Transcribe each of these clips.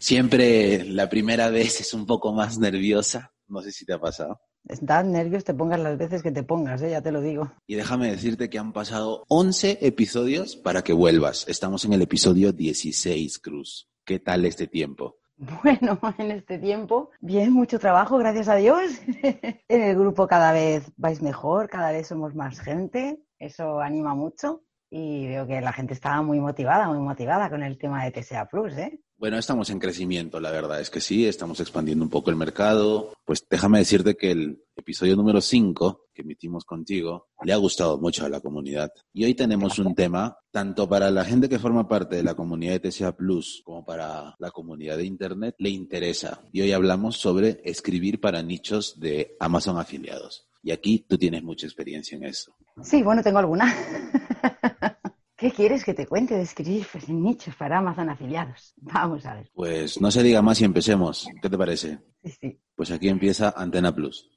Siempre la primera vez es un poco más nerviosa. No sé si te ha pasado. Das nervios, te pongas las veces que te pongas, ¿eh? ya te lo digo. Y déjame decirte que han pasado 11 episodios para que vuelvas. Estamos en el episodio 16, Cruz. ¿Qué tal este tiempo? Bueno, en este tiempo, bien, mucho trabajo, gracias a Dios. en el grupo cada vez vais mejor, cada vez somos más gente, eso anima mucho y veo que la gente está muy motivada, muy motivada con el tema de TSA Plus, ¿eh? Bueno, estamos en crecimiento, la verdad es que sí, estamos expandiendo un poco el mercado. Pues déjame decirte que el episodio número 5 que emitimos contigo le ha gustado mucho a la comunidad. Y hoy tenemos un tema, tanto para la gente que forma parte de la comunidad de TCA Plus como para la comunidad de Internet, le interesa. Y hoy hablamos sobre escribir para nichos de Amazon afiliados. Y aquí tú tienes mucha experiencia en eso. Sí, bueno, tengo alguna. ¿Qué quieres que te cuente de escribir pues, nichos para Amazon afiliados? Vamos a ver. Pues no se diga más y empecemos. ¿Qué te parece? Sí, sí. Pues aquí empieza Antena Plus.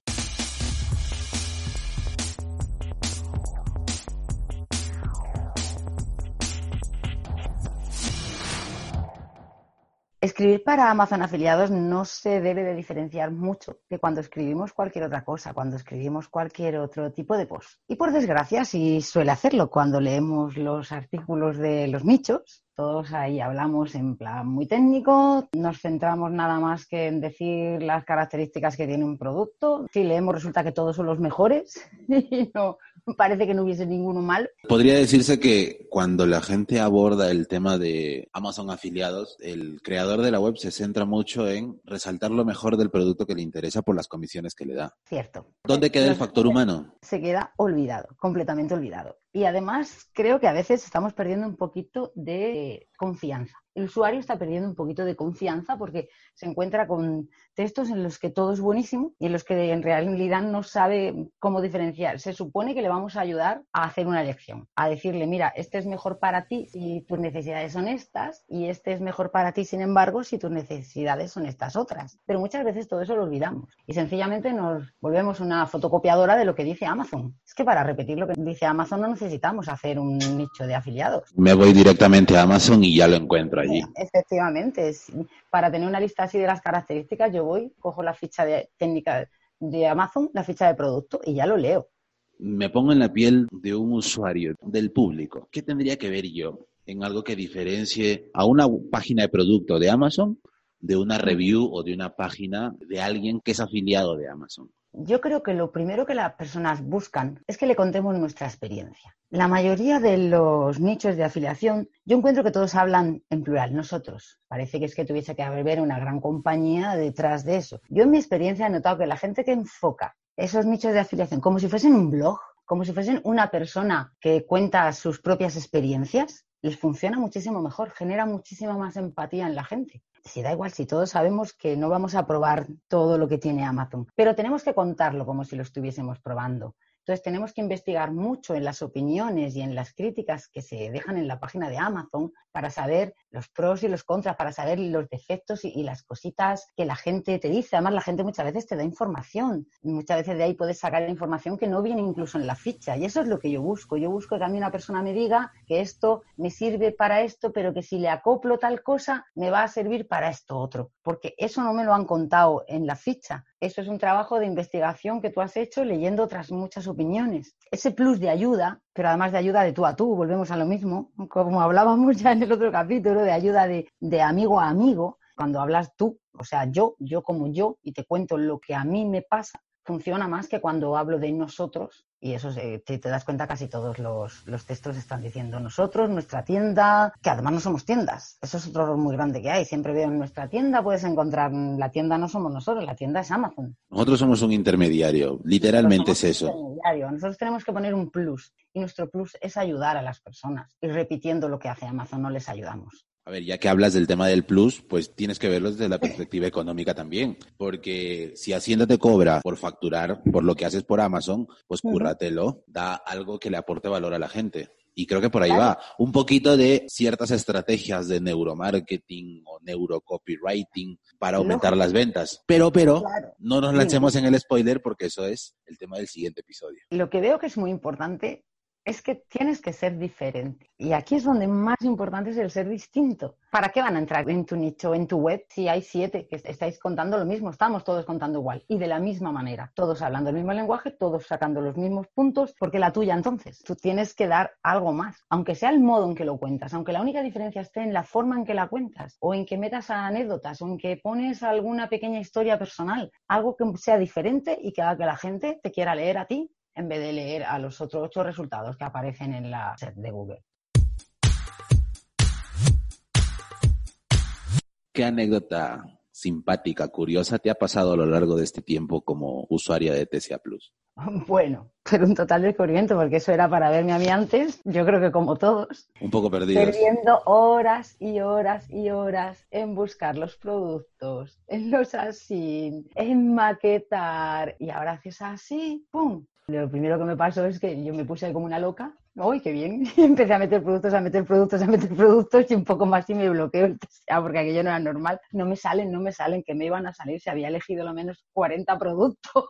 Escribir para Amazon afiliados no se debe de diferenciar mucho de cuando escribimos cualquier otra cosa, cuando escribimos cualquier otro tipo de post. Y por desgracia sí suele hacerlo cuando leemos los artículos de los nichos. Todos ahí hablamos en plan muy técnico, nos centramos nada más que en decir las características que tiene un producto. Si leemos resulta que todos son los mejores y no, parece que no hubiese ninguno mal. Podría decirse que cuando la gente aborda el tema de Amazon afiliados, el creador de la web se centra mucho en resaltar lo mejor del producto que le interesa por las comisiones que le da. Cierto. ¿Dónde queda el factor humano? Se queda olvidado, completamente olvidado. Y además creo que a veces estamos perdiendo un poquito de confianza el usuario está perdiendo un poquito de confianza porque se encuentra con textos en los que todo es buenísimo y en los que en realidad no sabe cómo diferenciar. Se supone que le vamos a ayudar a hacer una elección, a decirle, mira, este es mejor para ti si tus necesidades son estas y este es mejor para ti, sin embargo, si tus necesidades son estas otras. Pero muchas veces todo eso lo olvidamos y sencillamente nos volvemos una fotocopiadora de lo que dice Amazon. Es que para repetir lo que dice Amazon no necesitamos hacer un nicho de afiliados. Me voy directamente a Amazon y ya lo encuentro allí. Efectivamente, para tener una lista así de las características, yo voy, cojo la ficha de técnica de Amazon, la ficha de producto y ya lo leo. Me pongo en la piel de un usuario, del público. ¿Qué tendría que ver yo en algo que diferencie a una página de producto de Amazon de una review o de una página de alguien que es afiliado de Amazon? Yo creo que lo primero que las personas buscan es que le contemos nuestra experiencia. La mayoría de los nichos de afiliación, yo encuentro que todos hablan en plural, nosotros. Parece que es que tuviese que haber una gran compañía detrás de eso. Yo en mi experiencia he notado que la gente que enfoca esos nichos de afiliación como si fuesen un blog, como si fuesen una persona que cuenta sus propias experiencias, les funciona muchísimo mejor, genera muchísima más empatía en la gente si da igual, si todos sabemos que no vamos a probar todo lo que tiene Amazon, pero tenemos que contarlo como si lo estuviésemos probando. Entonces tenemos que investigar mucho en las opiniones y en las críticas que se dejan en la página de Amazon para saber los pros y los contras, para saber los defectos y, las cositas que la gente te dice. Además, la gente muchas veces te da información y muchas veces de ahí puedes sacar información que no viene incluso en la ficha. Y eso es lo que yo busco. Yo busco que a mí una persona me diga que esto me sirve para esto, pero que si le acoplo tal cosa, me va a servir para esto otro. Porque eso no me lo han contado en la ficha. Eso es un trabajo de investigación que tú has hecho leyendo otras muchas opiniones. Ese plus de ayuda, pero además de ayuda de tú a tú, volvemos a lo mismo, como hablábamos ya en el otro capítulo, de ayuda de, de amigo a amigo, cuando hablas tú, o sea, yo, yo como yo, y te cuento lo que a mí me pasa, funciona más que cuando hablo de nosotros y eso, si te, das cuenta, casi todos los, los, textos están diciendo nosotros, nuestra tienda, que además no somos tiendas. Eso es otro error muy grande que hay. Siempre veo en nuestra tienda, puedes encontrar, la tienda no somos nosotros, la tienda es Amazon. Nosotros somos un intermediario, literalmente es eso. Nosotros tenemos que poner un plus y nuestro plus es ayudar a las personas. Y repitiendo lo que hace Amazon, no les ayudamos. A ver, ya que hablas del tema del plus, pues tienes que verlo desde la perspectiva económica también, porque si Hacienda te cobra por facturar por lo que haces por Amazon, pues cúrratelo, da algo que le aporte valor a la gente. Y creo que por ahí va. Un poquito de ciertas estrategias de neuromarketing o neurocopywriting para aumentar las ventas. Pero, pero, no nos lancemos en el spoiler porque eso es el tema del siguiente episodio. Lo que veo que es muy importante es que tienes que ser diferente. Y aquí es donde más importante es el ser distinto. ¿Para qué van a entrar en tu nicho, en tu web, si hay siete que estáis contando lo mismo? Estamos todos contando igual y de la misma manera. Todos hablando el mismo lenguaje, todos sacando los mismos puntos, porque la tuya entonces. Tú tienes que dar algo más, aunque sea el modo en que lo cuentas, aunque la única diferencia esté en la forma en que la cuentas, o en que metas anécdotas, o en que pones alguna pequeña historia personal, algo que sea diferente y que haga que la gente te quiera leer a ti en vez de leer a los otros ocho resultados que aparecen en la set de Google. ¿Qué anécdota simpática, curiosa te ha pasado a lo largo de este tiempo como usuaria de TCA Plus? Bueno, pero un total descubrimiento, porque eso era para verme a mí antes, yo creo que como todos. Un poco perdidos. Perdiendo horas y horas y horas en buscar los productos, en los así, en maquetar, y ahora haces así, ¡pum! Lo primero que me pasó es que yo me puse como una loca. ¡Uy, qué bien! Y empecé a meter productos, a meter productos, a meter productos y un poco más y me bloqueo el TSA porque aquello no era normal. No me salen, no me salen, que me iban a salir. Se había elegido lo menos 40 productos.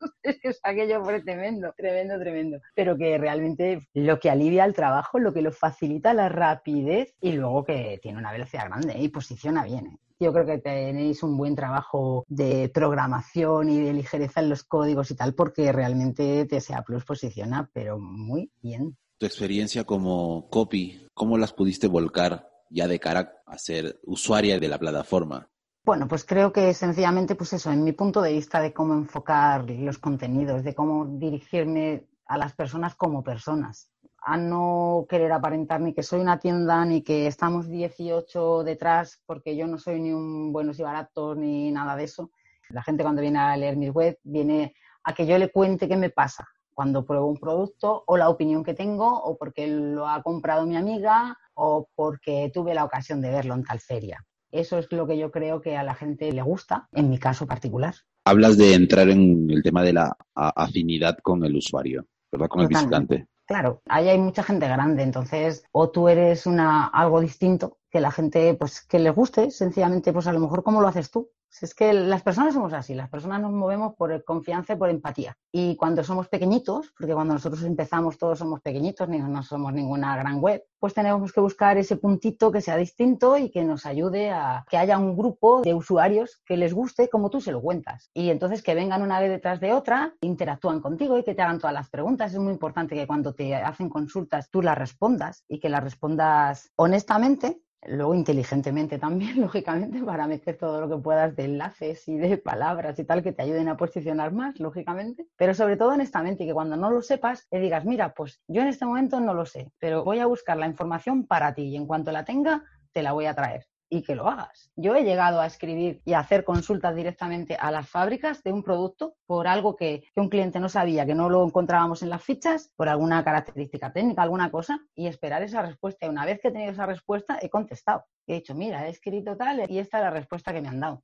es que aquello fue tremendo, tremendo, tremendo. Pero que realmente lo que alivia el trabajo, lo que lo facilita la rapidez y luego que tiene una velocidad grande y posiciona bien. ¿eh? Yo creo que tenéis un buen trabajo de programación y de ligereza en los códigos y tal, porque realmente TSA Plus posiciona, pero muy bien. Tu experiencia como copy, ¿cómo las pudiste volcar ya de cara a ser usuaria de la plataforma? Bueno, pues creo que sencillamente, pues eso, en mi punto de vista de cómo enfocar los contenidos, de cómo dirigirme a las personas como personas a no querer aparentar ni que soy una tienda ni que estamos 18 detrás porque yo no soy ni un buenos y baratos ni nada de eso. La gente cuando viene a leer mis web viene a que yo le cuente qué me pasa cuando pruebo un producto o la opinión que tengo o porque lo ha comprado mi amiga o porque tuve la ocasión de verlo en tal feria. Eso es lo que yo creo que a la gente le gusta, en mi caso particular. Hablas de entrar en el tema de la afinidad con el usuario, ¿verdad? Con el visitante. Claro, ahí hay mucha gente grande, entonces o tú eres una algo distinto que la gente pues que le guste, sencillamente pues a lo mejor como lo haces tú. Es que las personas somos así, las personas nos movemos por confianza y por empatía. Y cuando somos pequeñitos, porque cuando nosotros empezamos todos somos pequeñitos, ni no somos ninguna gran web, pues tenemos que buscar ese puntito que sea distinto y que nos ayude a que haya un grupo de usuarios que les guste como tú se lo cuentas. Y entonces que vengan una vez detrás de otra, interactúan contigo y que te hagan todas las preguntas. Es muy importante que cuando te hacen consultas tú las respondas y que las respondas honestamente Luego, inteligentemente también, lógicamente, para meter todo lo que puedas de enlaces y de palabras y tal que te ayuden a posicionar más, lógicamente. Pero sobre todo, honestamente, que cuando no lo sepas, le digas, mira, pues yo en este momento no lo sé, pero voy a buscar la información para ti y en cuanto la tenga, te la voy a traer y que lo hagas. Yo he llegado a escribir y a hacer consultas directamente a las fábricas de un producto por algo que, un cliente no sabía, que no lo encontrábamos en las fichas, por alguna característica técnica, alguna cosa, y esperar esa respuesta. Y una vez que he tenido esa respuesta, he contestado. He dicho, mira, he escrito tal y esta es la respuesta que me han dado.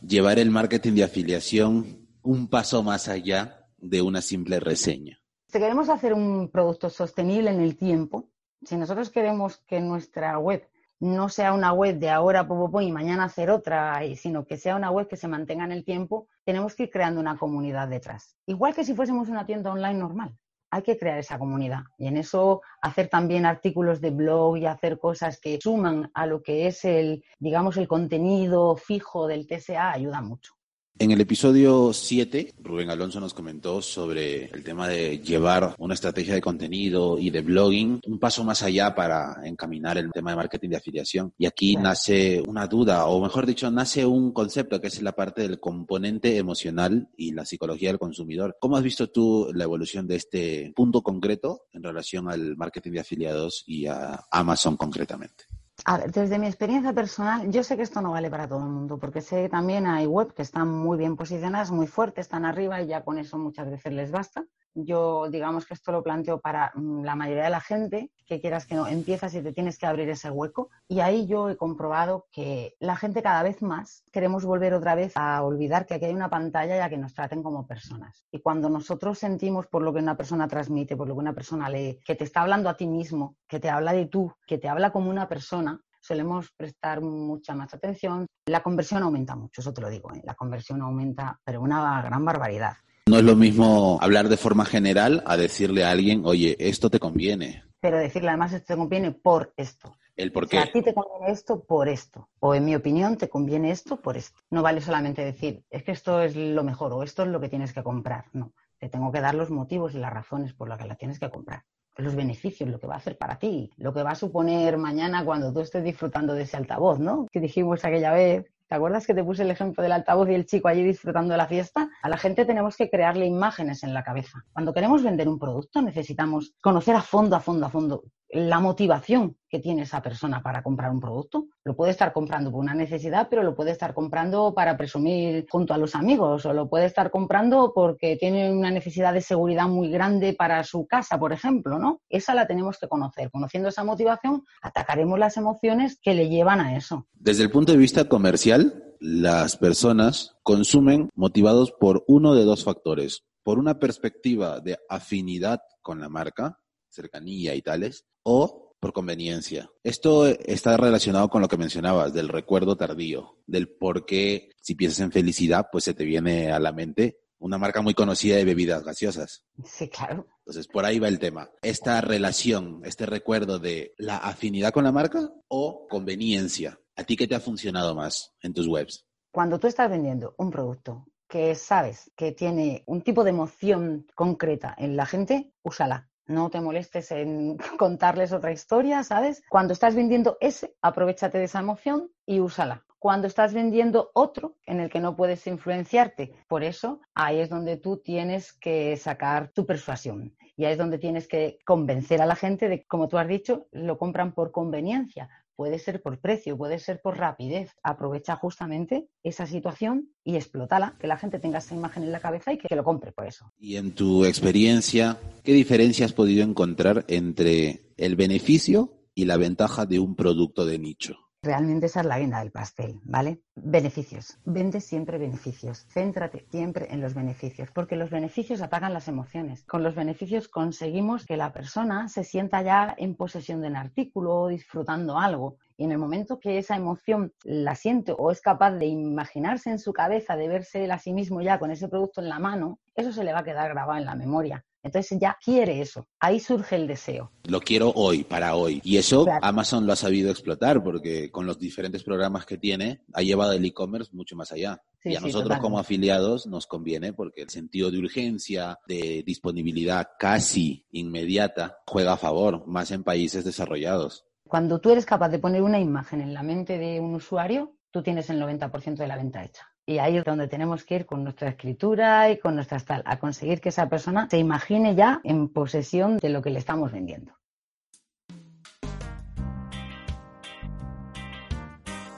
Llevar el marketing de afiliación un paso más allá de una simple reseña. Si queremos hacer un producto sostenible en el tiempo, si nosotros queremos que nuestra web no sea una web de ahora y mañana hacer otra, sino que sea una web que se mantenga en el tiempo, tenemos que ir creando una comunidad detrás. Igual que si fuésemos una tienda online normal. Hay que crear esa comunidad y en eso hacer también artículos de blog y hacer cosas que suman a lo que es el, digamos, el contenido fijo del TSA ayuda mucho. En el episodio 7, Rubén Alonso nos comentó sobre el tema de llevar una estrategia de contenido y de blogging un paso más allá para encaminar el tema de marketing de afiliación. Y aquí nace una duda, o mejor dicho, nace un concepto que es la parte del componente emocional y la psicología del consumidor. ¿Cómo has visto tú la evolución de este punto concreto en relación al marketing de afiliados y a Amazon concretamente? A ver, desde mi experiencia personal, yo sé que esto no vale para todo el mundo, porque sé que también hay web que están muy bien posicionadas, muy fuertes, están arriba y ya con eso muchas veces les basta. Yo, digamos que esto lo planteo para mm, la mayoría de la gente, que quieras que no, empiezas y te tienes que abrir ese hueco. Y ahí yo he comprobado que la gente cada vez más queremos volver otra vez a olvidar que aquí hay una pantalla y a que nos traten como personas. Y cuando nosotros sentimos por lo que una persona transmite, por lo que una persona lee, que te está hablando a ti mismo, que te habla de tú, que te habla como una persona, solemos prestar mucha más atención. La conversión aumenta mucho, eso te lo digo, ¿eh? la conversión aumenta, pero una gran barbaridad. No es lo mismo hablar de forma general a decirle a alguien, oye, esto te conviene. Pero decirle además esto te conviene por esto. El por qué. a ti te conviene esto por esto. O en mi opinión te conviene esto por esto. No vale solamente decir, es que esto es lo mejor o esto es lo que tienes que comprar. No, te tengo que dar los motivos y las razones por las que la tienes que comprar los beneficios, lo que va a hacer para ti, lo que va a suponer mañana cuando tú estés disfrutando de ese altavoz, ¿no? Que dijimos aquella vez ¿Te acuerdas que te puse el ejemplo del altavoz y el chico allí disfrutando de la fiesta? A la gente tenemos que crearle imágenes en la cabeza. Cuando queremos vender un producto necesitamos conocer a fondo, a fondo, a fondo la motivación que tiene esa persona para comprar un producto. Lo puede estar comprando por una necesidad, pero lo puede estar comprando para presumir junto a los amigos o lo puede estar comprando porque tiene una necesidad de seguridad muy grande para su casa, por ejemplo, ¿no? Esa la tenemos que conocer. Conociendo esa motivación, atacaremos las emociones que le llevan a eso. Desde el punto de vista comercial, las personas consumen motivados por uno de dos factores. Por una perspectiva de afinidad con la marca, cercanía y tales, o por conveniencia. Esto está relacionado con lo que mencionabas, del recuerdo tardío, del por qué si piensas en felicidad, pues se te viene a la mente una marca muy conocida de bebidas gaseosas. Sí, claro. Entonces, por ahí va el tema. Esta relación, este recuerdo de la afinidad con la marca o conveniencia. ¿A ti qué te ha funcionado más en tus webs? Cuando tú estás vendiendo un producto que sabes que tiene un tipo de emoción concreta en la gente, úsala no te molestes en contarles otra historia, ¿sabes? Cuando estás vendiendo ese, aprovechate de esa emoción y úsala. Cuando estás vendiendo otro en el que no puedes influenciarte, por eso ahí es donde tú tienes que sacar tu persuasión y ahí es donde tienes que convencer a la gente de, como tú has dicho, lo compran por conveniencia, puede ser por precio, puede ser por rapidez. Aprovecha justamente esa situación y explótala, que la gente tenga esa imagen en la cabeza y que, lo compre por eso. Y en tu experiencia, ¿qué diferencia has podido encontrar entre el beneficio y la ventaja de un producto de nicho? Realmente esa es la guinda del pastel, ¿vale? Beneficios. Vende siempre beneficios. Céntrate siempre en los beneficios, porque los beneficios apagan las emociones. Con los beneficios conseguimos que la persona se sienta ya en posesión de un artículo o disfrutando algo. Y en el momento que esa emoción la siente o es capaz de imaginarse en su cabeza, de verse a sí mismo ya con ese producto en la mano, eso se le va a quedar grabado en la memoria. Entonces ya quiere eso. Ahí surge el deseo. Lo quiero hoy, para hoy. Y eso Amazon lo ha sabido explotar porque con los diferentes programas que tiene ha llevado el e-commerce mucho más allá. y a nosotros como afiliados nos conviene porque el sentido de urgencia, de disponibilidad casi inmediata juega a favor, más en países desarrollados. Cuando tú eres capaz de poner una imagen en la mente de un usuario, tú tienes el 90% de la venta hecha. Y ahí es donde tenemos que ir con nuestra escritura y con nuestra tal, a conseguir que esa persona se imagine ya en posesión de lo que le estamos vendiendo.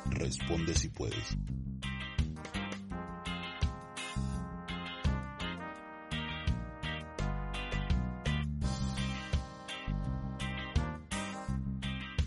Responde si puedes.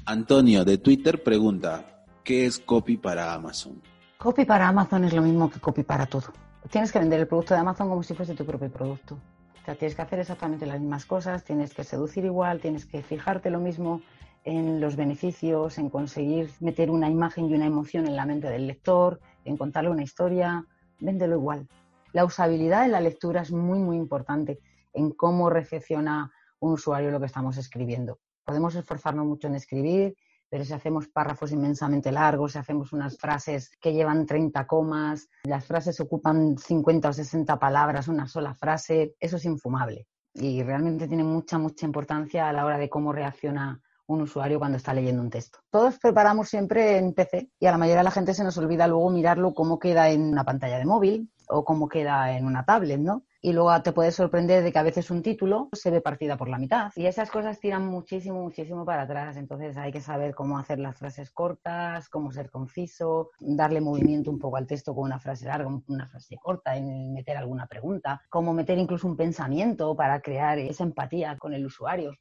Antonio de Twitter pregunta, ¿qué es copy para Amazon? Copy para Amazon es lo mismo que copy para todo. Tienes que vender el producto de Amazon como si fuese tu propio producto. O sea, tienes que hacer exactamente las mismas cosas, tienes que seducir igual, tienes que fijarte lo mismo en los beneficios, en conseguir meter una imagen y una emoción en la mente del lector, en contarle una historia, véndelo igual. La usabilidad de la lectura es muy, muy importante en cómo recepciona un usuario lo que estamos escribiendo. Podemos esforzarnos mucho en escribir, pero si hacemos párrafos inmensamente largos, si hacemos unas frases que llevan 30 comas, las frases ocupan 50 o 60 palabras, una sola frase, eso es infumable. Y realmente tiene mucha, mucha importancia a la hora de cómo reacciona un usuario cuando está leyendo un texto. Todos preparamos siempre en PC y a la mayoría de la gente se nos olvida luego mirarlo cómo queda en una pantalla de móvil o cómo queda en una tablet, ¿no? Y luego te puedes sorprender de que a veces un título se ve partida por la mitad. Y esas cosas tiran muchísimo, muchísimo para atrás. Entonces hay que saber cómo hacer las frases cortas, cómo ser conciso, darle movimiento un poco al texto con una frase larga, una frase corta, en meter alguna pregunta, cómo meter incluso un pensamiento para crear esa empatía con el usuario.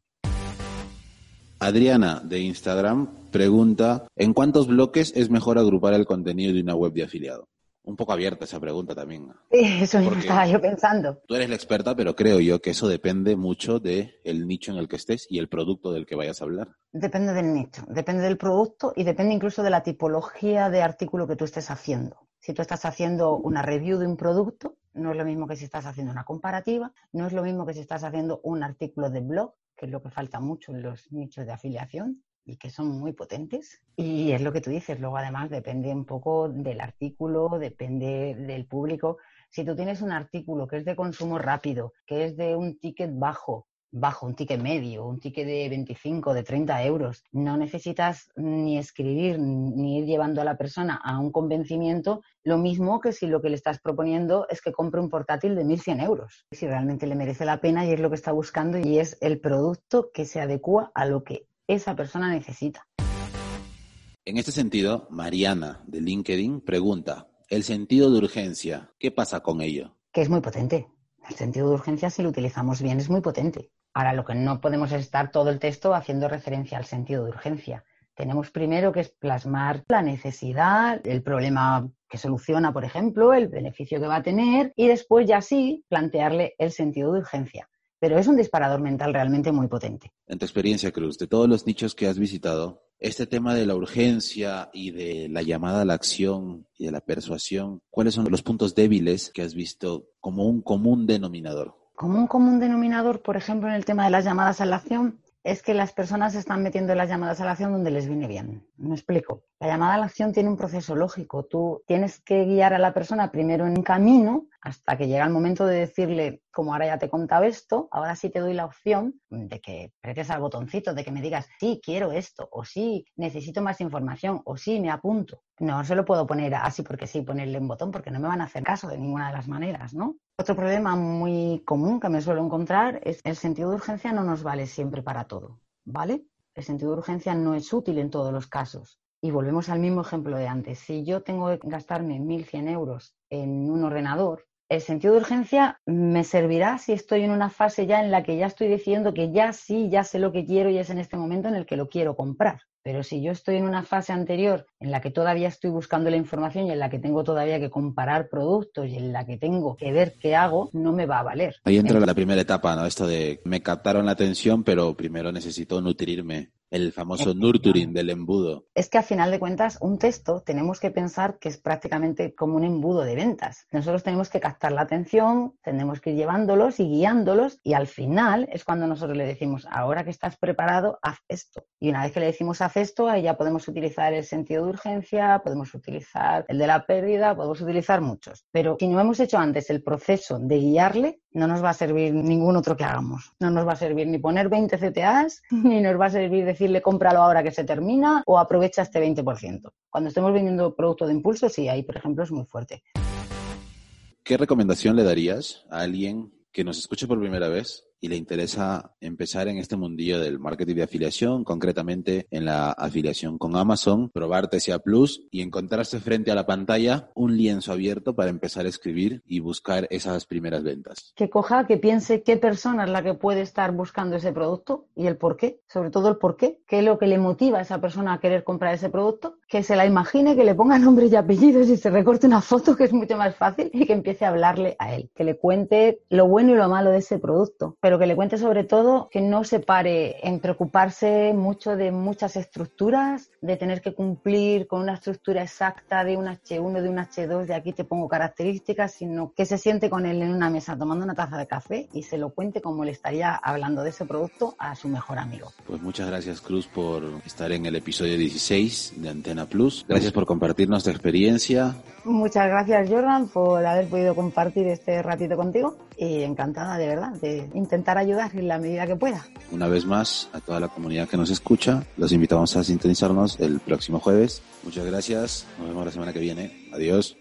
Adriana de Instagram pregunta, ¿en cuántos bloques es mejor agrupar el contenido de una web de afiliado? Un poco abierta esa pregunta también. Eso mismo estaba yo pensando. Tú eres la experta, pero creo yo que eso depende mucho del el nicho en el que estés y el producto del que vayas a hablar. Depende del nicho, depende del producto y depende incluso de la tipología de artículo que tú estés haciendo. Si tú estás haciendo una review de un producto, no es lo mismo que si estás haciendo una comparativa, no es lo mismo que si estás haciendo un artículo de blog, que es lo que falta mucho en los nichos de afiliación y que son muy potentes. Y es lo que tú dices, luego además depende un poco del artículo, depende del público. Si tú tienes un artículo que es de consumo rápido, que es de un ticket bajo, bajo, un ticket medio, un ticket de 25, de 30 euros, no necesitas ni escribir ni ir llevando a la persona a un convencimiento, lo mismo que si lo que le estás proponiendo es que compre un portátil de 1.100 euros. Si realmente le merece la pena y es lo que está buscando y es el producto que se adecua a lo que esa persona necesita. En este sentido, Mariana de LinkedIn pregunta, ¿el sentido de urgencia, qué pasa con ello? Que es muy potente. El sentido de urgencia, si lo utilizamos bien, es muy potente. Ahora, lo que no podemos es estar todo el texto haciendo referencia al sentido de urgencia. Tenemos primero que plasmar la necesidad, el problema que soluciona, por ejemplo, el beneficio que va a tener y después ya sí plantearle el sentido de urgencia pero es un disparador mental realmente muy potente. En tu experiencia, Cruz, de todos los nichos que has visitado, este tema de la urgencia y de la llamada a la acción y de la persuasión, ¿cuáles son los puntos débiles que has visto como un común denominador? Como un común denominador, por ejemplo, en el tema de las llamadas a la acción, es que las personas están metiendo las llamadas a la acción donde les viene bien. Me explico. La llamada a la acción tiene un proceso lógico. Tú tienes que guiar a la persona primero en camino hasta que llega el momento de decirle, como ahora ya te he contado esto, ahora sí te doy la opción de que apretes al botoncito, de que me digas, sí, quiero esto, o sí, necesito más información, o sí, me apunto. No se lo puedo poner así porque sí, ponerle un botón, porque no me van a hacer caso de ninguna de las maneras, ¿no? Otro problema muy común que me suelo encontrar es el sentido de urgencia no nos vale siempre para todo, ¿vale? El sentido de urgencia no es útil en todos los casos. Y volvemos al mismo ejemplo de antes. Si yo tengo que gastarme 1.100 euros en un ordenador, el sentido de urgencia me servirá si estoy en una fase ya en la que ya estoy diciendo que ya sí, ya sé lo que quiero y es en este momento en el que lo quiero comprar. Pero si yo estoy en una fase anterior en la que todavía estoy buscando la información y en la que tengo todavía que comparar productos y en la que tengo que ver qué hago, no me va a valer. Ahí entra la primera etapa, ¿no? Esto de me captaron la atención, pero primero necesito nutrirme el famoso nurturing del embudo. Es que a final de cuentas, un texto tenemos que pensar que es prácticamente como un embudo de ventas. Nosotros tenemos que captar la atención, tenemos que ir llevándolos y guiándolos y al final es cuando nosotros le decimos, ahora que estás preparado, haz esto. Y una vez que le decimos haz esto, ahí ya podemos utilizar el sentido de urgencia, podemos utilizar el de la pérdida, podemos utilizar muchos. Pero si no hemos hecho antes el proceso de guiarle, no nos va a servir ningún otro que hagamos. No nos va a servir ni poner 20 CTAs, ni nos va a servir decirle cómpralo ahora que se termina o aprovecha este 20%. Cuando estemos vendiendo producto de impulso, sí, ahí, por ejemplo, es muy fuerte. ¿Qué recomendación le darías a alguien que nos escuche por primera vez y le interesa empezar en este mundillo del marketing de afiliación, concretamente en la afiliación con Amazon, probar TCA Plus y encontrarse frente a la pantalla un lienzo abierto para empezar a escribir y buscar esas primeras ventas. Que coja, que piense qué persona es la que puede estar buscando ese producto y el por qué, sobre todo el por qué, qué es lo que le motiva a esa persona a querer comprar ese producto, que se la imagine, que le ponga nombres y apellidos y se recorte una foto, que es mucho más fácil, y que empiece a hablarle a él, que le cuente lo bueno y lo malo de ese producto que le cuente sobre todo que no se pare en preocuparse mucho de muchas estructuras, de tener que cumplir con una estructura exacta de un H1, de un H2, de aquí te pongo características, sino que se siente con él en una mesa tomando una taza de café y se lo cuente como le estaría hablando de ese producto a su mejor amigo. Pues muchas gracias Cruz por estar en el episodio 16 de Antena Plus. Gracias por compartirnos tu experiencia. Muchas gracias Jordan por haber podido compartir este ratito contigo y encantada de verdad de intentar ayudar en la medida que pueda. Una vez más, a toda la comunidad que nos escucha, los invitamos a sintonizarnos el próximo jueves. Muchas gracias, nos vemos la semana que viene. Adiós.